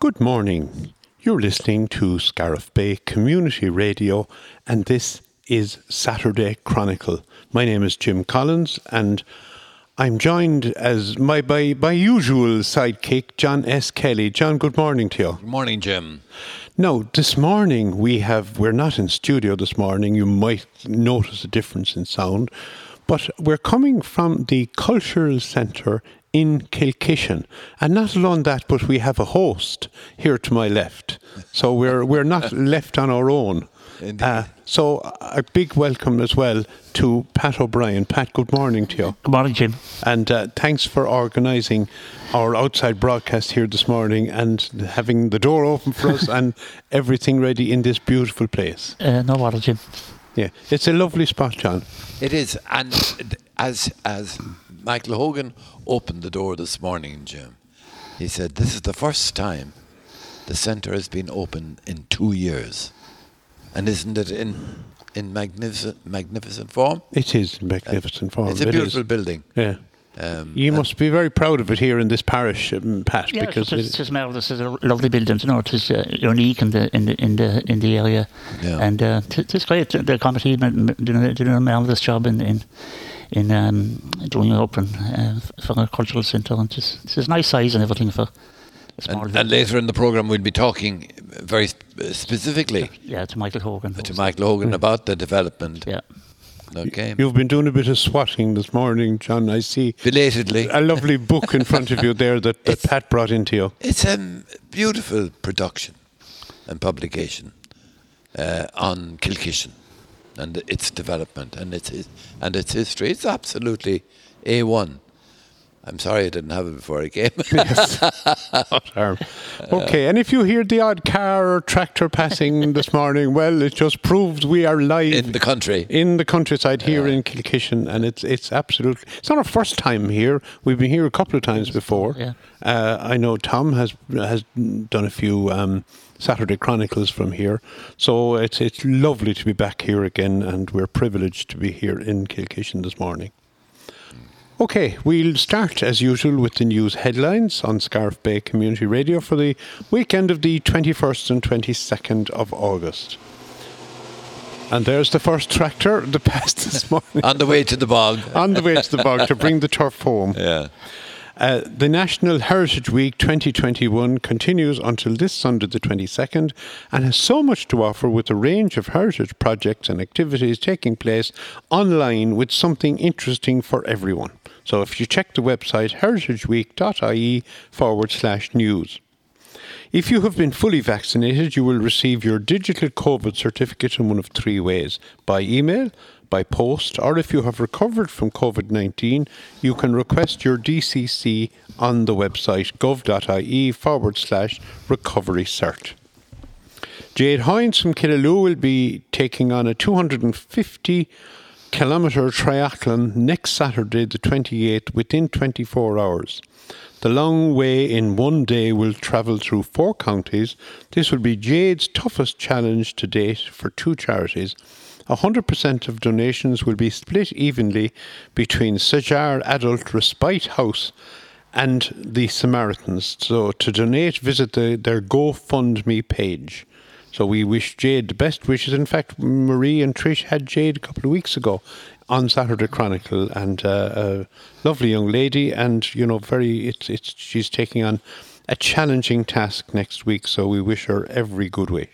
Good morning. You're listening to Scariff Bay Community Radio, and this is Saturday Chronicle. My name is Jim Collins, and I'm joined as my by my usual sidekick, John S. Kelly. John, good morning to you. Good morning, Jim. Now, this morning we have we're not in studio this morning. You might notice a difference in sound, but we're coming from the Cultural Centre in Kilkishen. And not alone that, but we have a host here to my left. So we're we're not left on our own. Uh, so a big welcome as well to Pat O'Brien. Pat, good morning to you. Good morning, Jim. And uh, thanks for organising our outside broadcast here this morning and having the door open for us and everything ready in this beautiful place. Uh, no bother, Jim. Yeah, it's a lovely spot, John. It is, and as as Michael Hogan opened the door this morning, Jim, he said, "This is the first time the centre has been open in two years." And isn't it in in magnificent magnificent form? It is magnificent form. It's a beautiful is. building. Yeah. Um, You must be very proud of it here in this parish, um, Pat, Yeah, because it's, it, it's, it's marvelous. It's a lovely building. You know, it is uh, unique in the in the in the in the area, Yeah. and uh, it's great. The committee m- m- doing a, doing marvelous job in in in um, doing it open uh, for a cultural centre, and it's, it's a nice size and everything for a small. and, and later in the program, we'll be talking very specifically yeah, to Michael Hogan. to Michael Hogan about the development. Yeah, Okay. you've been doing a bit of swatting this morning, John. I see Belatedly. a lovely book in front of you there that, that Pat brought into you. It's a beautiful production and publication uh, on Kilkishen and its development and its and its history. It's absolutely a one. I'm sorry I didn't have it before I came. Not. Okay, and if you hear the odd car or tractor passing this morning, well, it just proves we are live in the country. in the countryside here in Kilkishen, and it's it's absolutely it's not our first time here. We've been here a couple of times before. Yeah. Uh, I know Tom has has done a few um, Saturday Chronicles from here, so it's it's lovely to be back here again, and we're privileged to be here in Kilkishen this morning. Okay, we'll start as usual with the news headlines on Scariff Bay Community Radio for the weekend of the 21st and 22nd of August. And there's the first tractor that passed this morning on the way to the bog. on the way to the bog to bring the turf home. Yeah. Uh, the National Heritage Week 2021 continues until this Sunday, the 22nd, and has so much to offer with a range of heritage projects and activities taking place online with something interesting for everyone. So if you check the website heritageweek.ie forward slash news. If you have been fully vaccinated, you will receive your digital COVID certificate in one of three ways by email, by post, or if you have recovered from COVID 19, you can request your DCC on the website gov.ie forward slash recovery cert. Jade Hines from Killaloe will be taking on a 250 kilometre triathlon next Saturday, the 28th, within 24 hours. The long way in one day will travel through four counties. This will be Jade's toughest challenge to date for two charities. 100% of donations will be split evenly between Sajar Adult Respite House and the Samaritans. So to donate, visit the, their GoFundMe page. So we wish Jade the best wishes. In fact, Marie and Trish had Jade a couple of weeks ago on Saturday Chronicle, and uh, a lovely young lady, and you know, very. It's it's she's taking on a challenging task next week. So we wish her every good wish.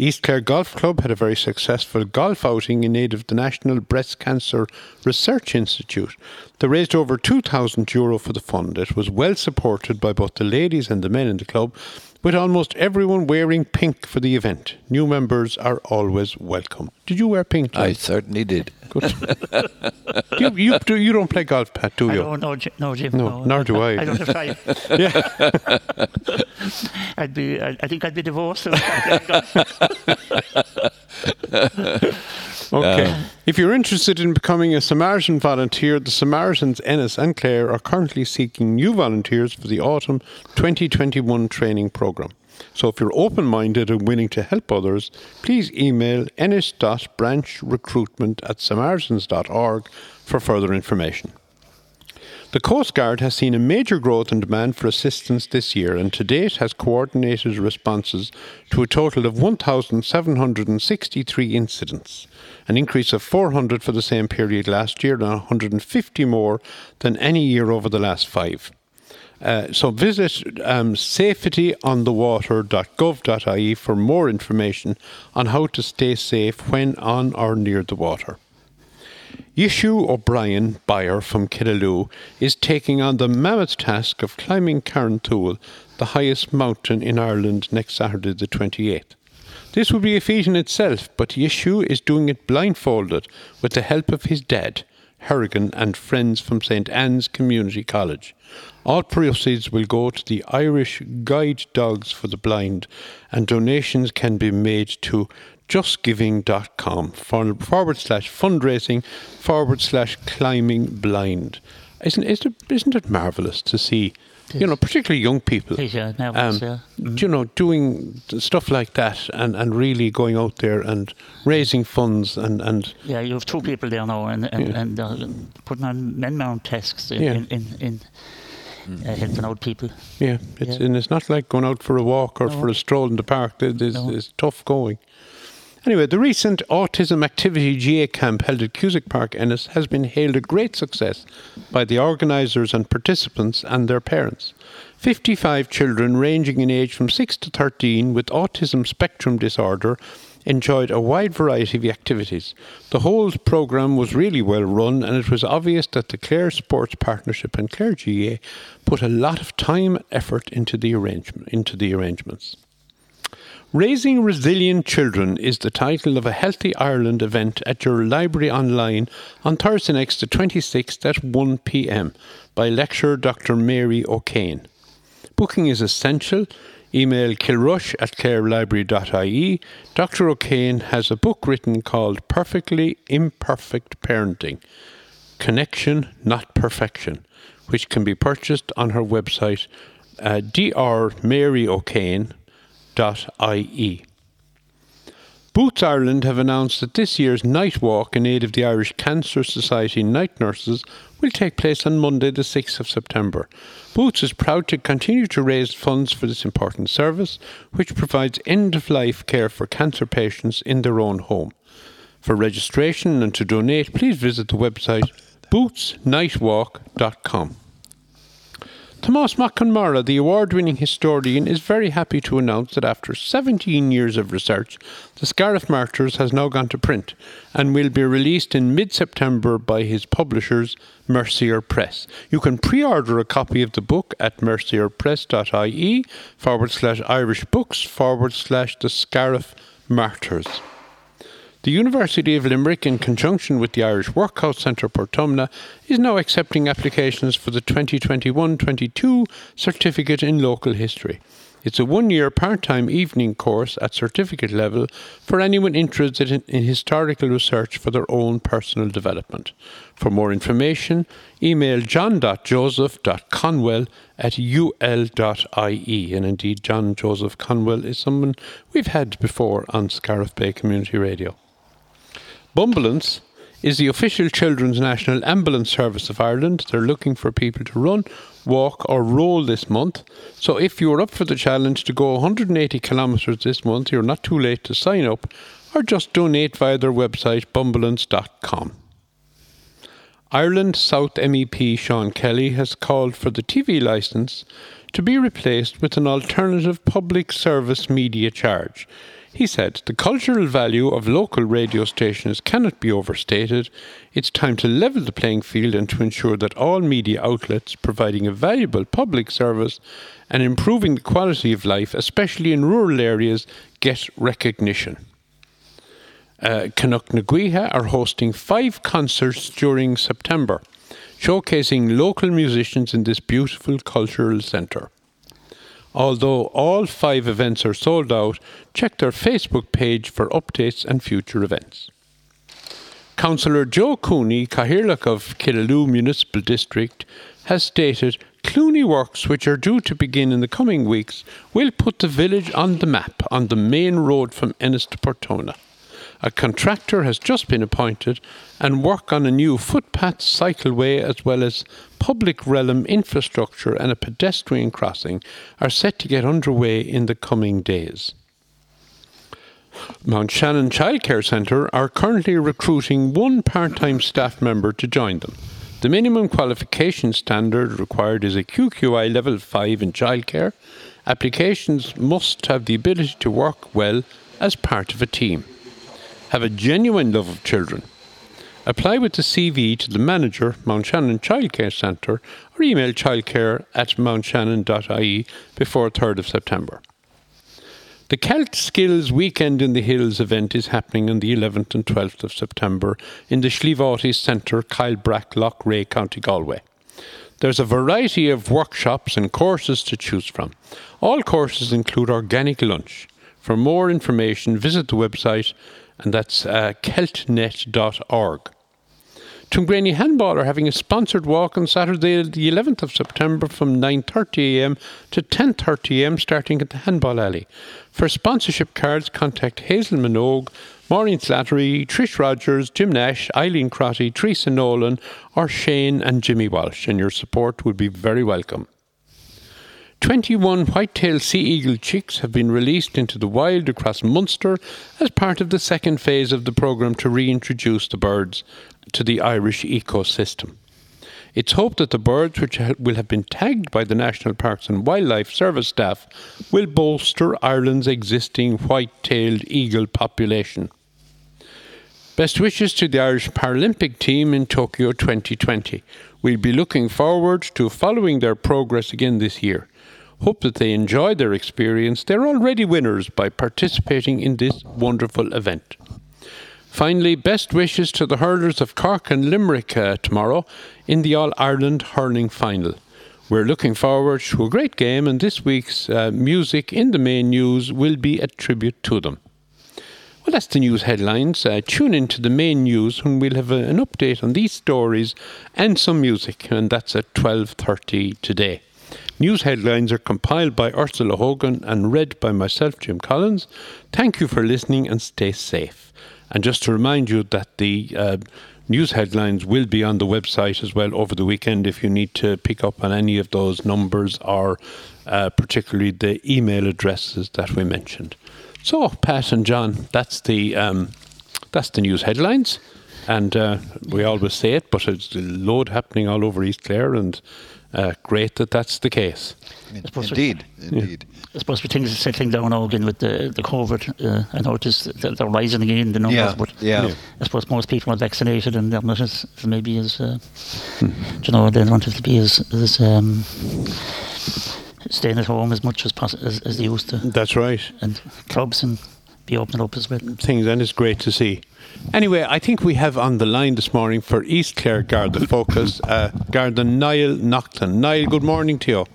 East Clare Golf Club had a very successful golf outing in aid of the National Breast Cancer Research Institute. They raised over 2,000 euro for the fund. It was well supported by both the ladies and the men in the club, with almost everyone wearing pink for the event. New members are always welcome. Did you wear pink? John? I certainly did. Good. you, you, do, you don't play golf, Pat, do I you? don't know, Jim. No, Jim. No, nor do I. I don't have time. Yeah. I'd be. I, I think I'd be divorced. Okay. if you're interested in becoming a Samaritan volunteer, the Samaritans Ennis and Clare are currently seeking new volunteers for the autumn 2021 training programme. So if you're open minded and willing to help others, please email ennis.branchrecruitment at samaritans.org for further information. The Coast Guard has seen a major growth in demand for assistance this year and to date has coordinated responses to a total of 1,763 incidents, an increase of 400 for the same period last year and 150 more than any year over the last five. Uh, so visit um, safetyonthewater.gov.ie for more information on how to stay safe when on or near the water. Yishu O'Brien, buyer from Killaloe, is taking on the mammoth task of climbing Carrauntoohil, the highest mountain in Ireland, next Saturday, the 28th. This will be a feat in itself, but Yishu is doing it blindfolded with the help of his dad, Harrigan, and friends from St. Anne's Community College. All proceeds will go to the Irish Guide Dogs for the Blind, and donations can be made to justgiving.com forward slash fundraising forward slash climbing blind. Isn't, isn't, it, isn't it marvellous to see, you know, particularly young people, um, yeah. Mhm. you know, doing stuff like that and, and really going out there and raising funds and, and Yeah, you have two people there now, and and, Yeah. and uh, putting on men mount tasks in Yeah. in, in, in uh, helping out people. Yeah, it's Yeah. and it's not like going out for a walk or No. for a stroll in the park. It's, No. there's tough going. Anyway, the recent Autism Activity GAA camp held at Cusack Park, Ennis, has been hailed a great success by the organisers and participants and their parents. 55 children ranging in age from 6 to 13 with autism spectrum disorder enjoyed a wide variety of activities. The whole programme was really well run, and it was obvious that the Clare Sports Partnership and Clare GAA put a lot of time and effort into the arrangement into the arrangements. Raising Resilient Children is the title of a Healthy Ireland event at your library online on Thursday next, the 26th at 1 pm by lecturer Dr. Mary O'Kane. Booking is essential. Email kilrush at clarelibrary.ie. Dr. O'Kane has a book written called Perfectly Imperfect Parenting Connection, Not Perfection, which can be purchased on her website, uh, drmaryo'kane.ie. Boots Ireland have announced that this year's night walk in aid of the Irish Cancer Society night nurses will take place on Monday, the 6th of September. Boots is proud to continue to raise funds for this important service, which provides end of life care for cancer patients in their own home. For registration and to donate, please visit the website bootsnightwalk.com. Tomas Mac Conmara, the award winning historian, is very happy to announce that after 17 years of research, The Scariff Martyrs has now gone to print and will be released in mid September by his publishers, Mercier Press. You can pre order a copy of the book at mercierpress.ie forward slash Irish books forward slash The Scariff Martyrs. The University of Limerick, in conjunction with the Irish Workhouse Centre Portumna, is now accepting applications for the 2021 22 Certificate in Local History. It's a one year part time evening course at certificate level for anyone interested in, in historical research for their own personal development. For more information, email john.joseph.conwell at ul.ie. And indeed, John Joseph Conwell is someone we've had before on Scariff Bay Community Radio. Bumbulance is the official Children's National Ambulance Service of Ireland. They're looking for people to run, walk, or roll this month. So if you're up for the challenge to go 180 kilometres this month, you're not too late to sign up or just donate via their website bumbulance.com. Ireland South MEP Sean Kelly has called for the TV licence to be replaced with an alternative public service media charge. He said, The cultural value of local radio stations cannot be overstated. It's time to level the playing field and to ensure that all media outlets providing a valuable public service and improving the quality of life, especially in rural areas, get recognition. Uh, are hosting five concerts during September, showcasing local musicians in this beautiful cultural centre. Although all five events are sold out, check their Facebook page for updates and future events. Councillor Joe Cooney, Cathaoirleach of Killaloe Municipal District, has stated Clooney works, which are due to begin in the coming weeks, will put the village on the map on the main road from Ennis to Portumna. A contractor has just been appointed and work on a new footpath cycleway as well as public realm infrastructure and a pedestrian crossing are set to get underway in the coming days. Mount Shannon Childcare Centre are currently recruiting one part time staff member to join them. The minimum qualification standard required is a QQI level 5 in childcare. Applications must have the ability to work well as part of a team, have a genuine love of children. Apply with the CV to the manager, Mount Shannon Childcare Centre, or email childcare at mountshannon.ie before 3rd of September. The Celt Skills Weekend in the Hills event is happening on the 11th and 12th of September in the Slievaughty Centre, Kylebrack, Loughrea, County Galway. There's a variety of workshops and courses to choose from. All courses include organic lunch. For more information, visit the website, and that's uh, keltnet.org. Tuamgraney Handball are having a sponsored walk on Saturday, the 11th of September from 9.30am to 10.30am starting at the Handball Alley. For sponsorship cards, contact Hazel Minogue, Maureen Slattery, Trish Rogers, Jim Nash, Eileen Crotty, Teresa Nolan, or Shane and Jimmy Walsh, and your support would be very welcome. 21 white-tailed sea eagle chicks have been released into the wild across Munster as part of the second phase of the programme to reintroduce the birds to the Irish ecosystem. It's hoped that the birds, which will have been tagged by the National Parks and Wildlife Service staff, will bolster Ireland's existing white tailed eagle population. Best wishes to the Irish Paralympic team in Tokyo 2020. We'll be looking forward to following their progress again this year. Hope that they enjoy their experience. They're already winners by participating in this wonderful event. Finally, best wishes to the hurlers of Cork and Limerick uh, tomorrow in the All Ireland hurling final. We're looking forward to a great game, and this week's uh, music in the main news will be a tribute to them. Well, that's the news headlines. Uh, tune in to the main news when we'll have a, an update on these stories and some music, and that's at 12:30 today. News headlines are compiled by Ursula Hogan and read by myself, Jim Collins. Thank you for listening and stay safe. And just to remind you that the uh, news headlines will be on the website as well over the weekend if you need to pick up on any of those numbers or uh, particularly the email addresses that we mentioned. So, Pat and John, that's the um, that's the news headlines, and uh, we always say it, but it's a load happening all over East Clare, and uh, great that that's the case. Indeed, indeed. I suppose things are settling down now again with the the COVID. Uh, I noticed they're, they're rising again the numbers, Yeah, but yeah. I suppose most people are vaccinated and they're not as, as maybe as uh, you know they don't want to be as as um, staying at home as much as possible as, as they used to, That's right. and clubs and be opening up as well. things, and it's great to see. Anyway, I think we have on the line this morning for East Clare Garda Focus, uh, Garda Niall Naughton. Niall, good morning to you.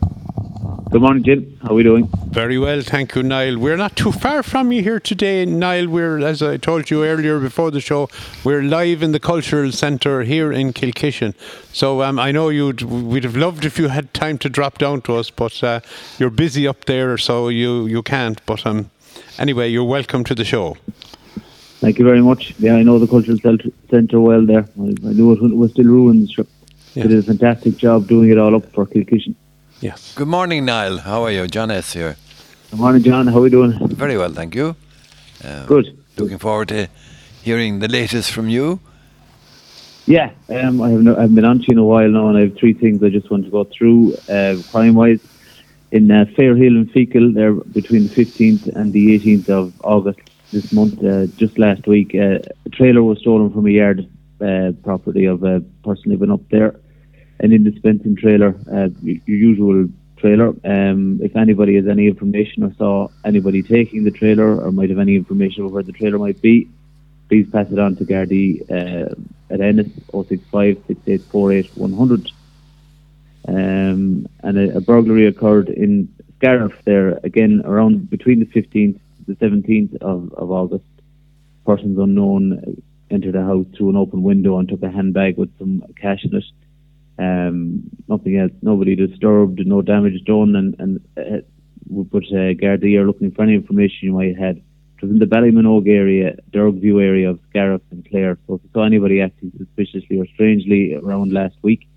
Good morning, Jim. How are we doing? Very well, thank you, Niall. We're not too far from you here today, Niall. We're, as I told you earlier before the show, we're live in the Cultural Centre here in Kilkishen. So um, I know you'd we'd have loved if you had time to drop down to us, but uh, you're busy up there, so you you can't. But um, anyway, you're welcome to the show. Thank you very much. Yeah, I know the Cultural Centre well there. I, I knew it was still ruins. Sure. Yeah. They did a fantastic job doing it all up for Kilkishen. Yes. Good morning, Niall. How are you? John S. here. Good morning, John. How are we doing? Very well, thank you. Uh, Good. Looking forward to hearing the latest from you. Yeah, um, I have no, I've been on to you in a while now, and I have three things I just want to go through. Uh, crime-wise, in uh, Fairhill and Feakle, there between the 15th and the 18th of August this month, uh, just last week, uh, a trailer was stolen from a yard uh, property of a person living up there, an indispensing trailer, uh, your usual trailer. Um, if anybody has any information or saw anybody taking the trailer or might have any information of where the trailer might be, please pass it on to Gardaí uh, at Ennis 065 6848 100. Um, and a, a burglary occurred in Scariff there again around between the 15th to the 17th of, of August. Persons unknown entered a house through an open window and took a handbag with some cash in it. Um, nothing else, nobody disturbed, no damage done, and, and uh, but uh, Gardaí looking for any information you might have had was in the Ballyminogue area, Dergview area of Scariff and Clare. So if you saw anybody acting suspiciously or strangely around last week,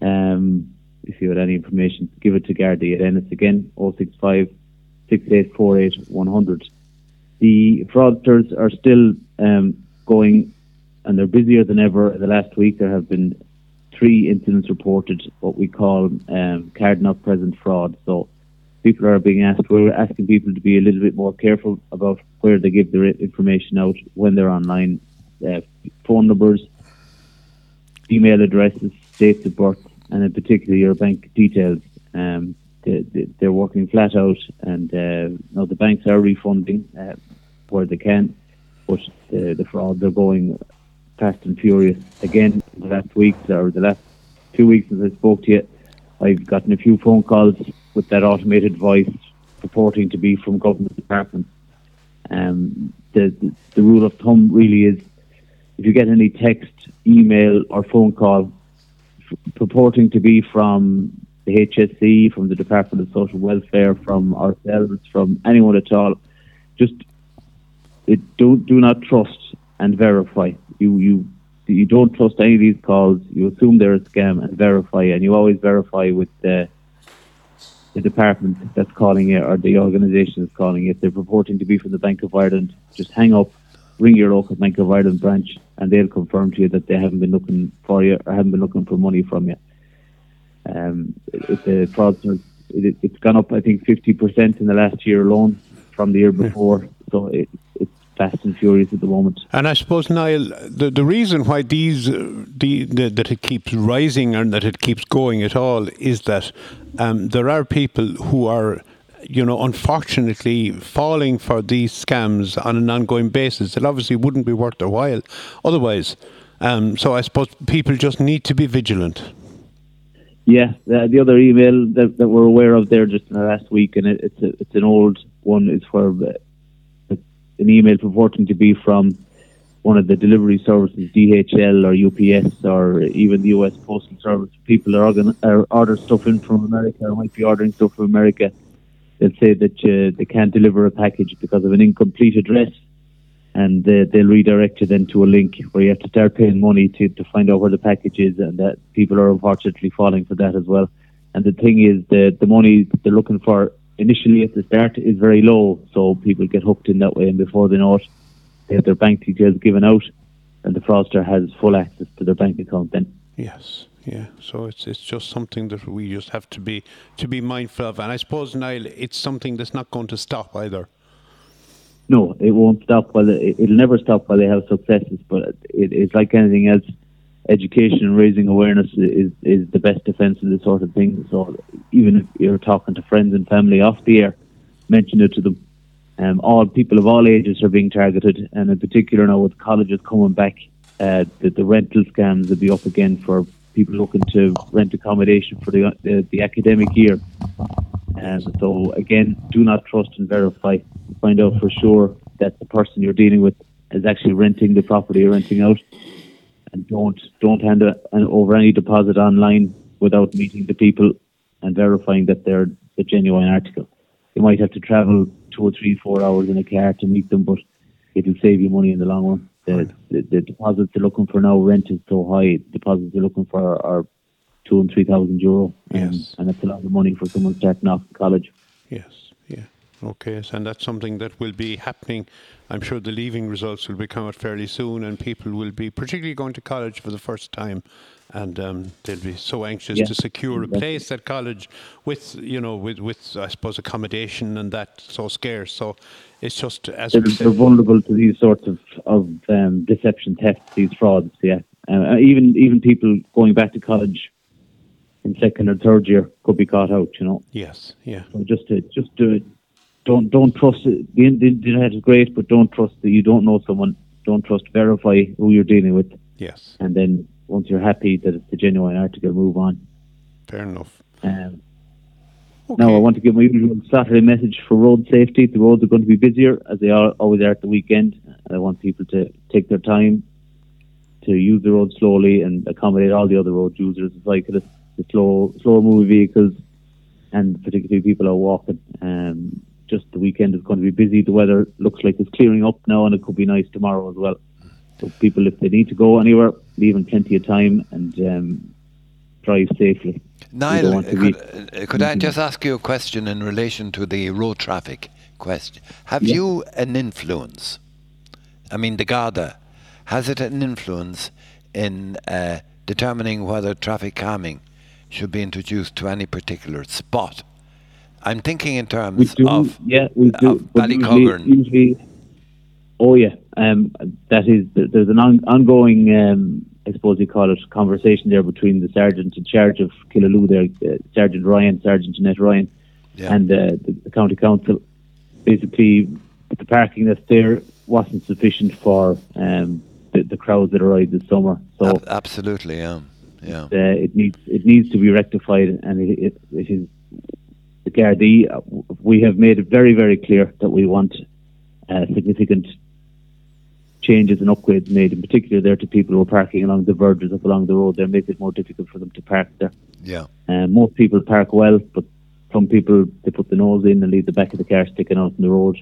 um, if you had any information, give it to Gardaí at Ennis again, 065 6848 100. The fraudsters are still um, going and they're busier than ever. The last week there have been three incidents reported, what we call um, card not present fraud. So people are being asked, we're asking people to be a little bit more careful about where they give their information out when they're online. Uh, phone numbers, email addresses, dates of birth, and in particular your bank details. Um, they, they, are working flat out, and uh, now the banks are refunding uh, where they can, but the, the fraud they're going fast and furious. Again, the last week or the last two weeks since I spoke to you, I've gotten a few phone calls with that automated voice purporting to be from government departments. Um, the, the, the rule of thumb really is if you get any text, email, or phone call purporting to be from the HSE, from the Department of Social Welfare, from ourselves, from anyone at all, just it, do do not trust and verify. You you you don't trust any of these calls. You assume they're a scam and verify, and you always verify with the the department that's calling it or the organisation that's calling it. They're purporting to be from the Bank of Ireland. Just hang up, ring your local Bank of Ireland branch, and they'll confirm to you that they haven't been looking for you or haven't been looking for money from you. Um, it, the fraudsters, it, it's gone up, I think, 50% in the last year alone from the year before. So it, it's fast and furious at the moment. And I suppose, Niall, the, the reason why these uh, the, the, that it keeps rising and that it keeps going at all is that um, there are people who are you know, unfortunately falling for these scams on an ongoing basis. It obviously wouldn't be worth their while otherwise. Um, so I suppose people just need to be vigilant. Yeah, the, the other email that, that, we're aware of there just in the last week, and it, it's a, it's an old one. It's for uh, an email purporting to be from one of the delivery services, DHL or UPS or even the US Postal Service. People are, organ- are order stuff in from America or might be ordering stuff from America. They'll say that uh, they can't deliver a package because of an incomplete address, and uh, they'll redirect you then to a link where you have to start paying money to, to find out where the package is, and that people are unfortunately falling for that as well. And the thing is, the the money they're looking for initially at the start is very low, so people get hooked in that way, and before they know it, they have their bank details given out, and the fraudster has full access to their bank account. Then yes, yeah. So it's it's just something that we just have to be to be mindful of, and I suppose Niall, it's something that's not going to stop either. No, it won't stop. Well, it, will never stop while they have successes, but it, it's like anything else education and raising awareness is is the best defence of this sort of thing. So even if you're talking to friends and family off the air, mention it to them. Um, all people of all ages are being targeted, and in particular now with colleges coming back, uh, the, the rental scams will be up again for people looking to rent accommodation for the the, the academic year. Um, so again, do not trust and verify. Find out for sure that the person you're dealing with is actually renting the property or renting out and don't don't hand a, an, over any deposit online without meeting the people and verifying that they're the genuine article. You might have to travel two or three, four hours in a car to meet them, but it'll save you money in the long run. The, the, the deposits they're looking for now, rent is so high. Deposits they're looking for are, are two and three thousand euro, yes. and that's a lot of money for someone starting off in college. Yes, okay, and that's something that will be happening I'm sure the leaving results will be come out fairly soon, and people will be particularly going to college for the first time, and um, they'll be so anxious yeah. to secure a place at college with, you know, with, with I suppose accommodation and that so scarce. So it's just as they're, they're vulnerable to these sorts of of um, deception, thefts, these frauds. Yeah, uh, even even people going back to college in second or third year could be caught out. You know. Yes. Yeah. So just to just to don't don't trust it. The, the internet is great, but don't trust that you don't know someone. Don't trust. Verify who you're dealing with. Yes. And then once you're happy that it's a genuine article, move on. Fair enough. Um, okay. Now I want to give my usual Saturday message for road safety. The roads are going to be busier as they are always are at the weekend. I want people to take their time to use the road slowly and accommodate all the other road users, the cyclists, the slow, slower moving vehicles, and particularly people who are walking. Um, just the weekend is going to be busy. The weather looks like it's clearing up now, and it could be nice tomorrow as well. So people, if they need to go anywhere, leave in plenty of time and um, drive safely. Niall, could, be- uh, could I just ask you a question in relation to the road traffic question? Have Yeah. you an influence? I mean, the Garda, has it an influence in uh, determining whether traffic calming should be introduced to any particular spot? I'm thinking in terms do, of yeah, we do. of usually, usually, oh yeah, um, that is there's an on, ongoing, um, I suppose you call it, conversation there between the sergeant in charge of Killaloe, there, uh, Sergeant Ryan, Sergeant Jeanette Ryan, Yeah. and uh, the, the county council. Basically, the parking that's there wasn't sufficient for um, the, the crowds that arrived this summer, so Ab- absolutely, yeah, yeah. uh, it needs it needs to be rectified, and it, it, it is the Gardaí. uh, We have made it very very clear that we want uh, significant changes and upgrades made, in particular there to people who are parking along the verges of along the road. There make it more difficult for them to park there. Yeah, Uh, most people park well, but some people they put the nose in and leave the back of the car sticking out in the road.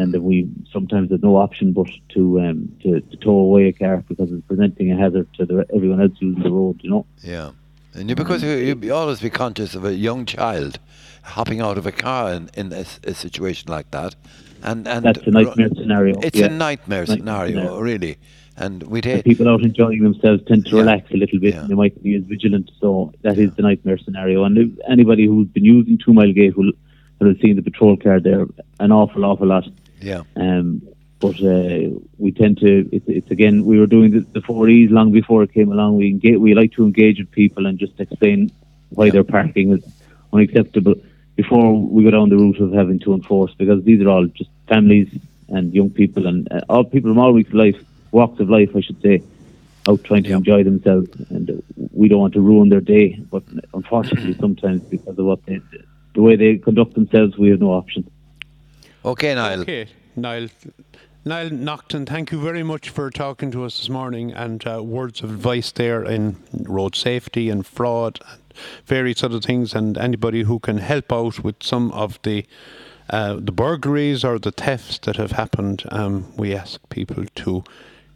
And then we sometimes there's no option but to um, to, to tow away a car because it's presenting a hazard to the, everyone else using the road. You know. yeah. And you, because you, you always be conscious of a young child hopping out of a car in, in a, a situation like that, and and That's a nightmare scenario. It's yeah. a nightmare, Nightmare scenario, scenario. really. And we'd hate, people out enjoying themselves tend to Yeah. relax a little bit Yeah. and they might be as vigilant. So that is the nightmare scenario. And anybody who's been using Two Mile Gate will, will have seen the patrol car there an awful, awful lot. yeah, Um, but uh, we tend to, it's, it's again, we were doing the, the 4Es long before it came along. We engage, we like to engage with people and just explain why Yeah. their parking is unacceptable before we go down the route of having to enforce because these are all just families and young people and uh, all people from all walks of life, walks of life, I should say, out trying to Yeah. enjoy themselves. And uh, we don't want to ruin their day. But unfortunately, sometimes because of what they, the way they conduct themselves, we have no option. Okay, Niall. Okay, Niall. Niall Naughton, thank you very much for talking to us this morning and uh, words of advice there in road safety and fraud and various other things. And anybody who can help out with some of the uh, the burglaries or the thefts that have happened, um, we ask people to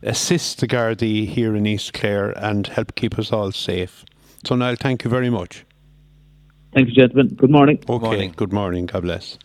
assist the Gardaí here in East Clare and help keep us all safe. So, Niall, thank you very much. Thank you, gentlemen. Good morning. Okay, morning. good morning. God bless.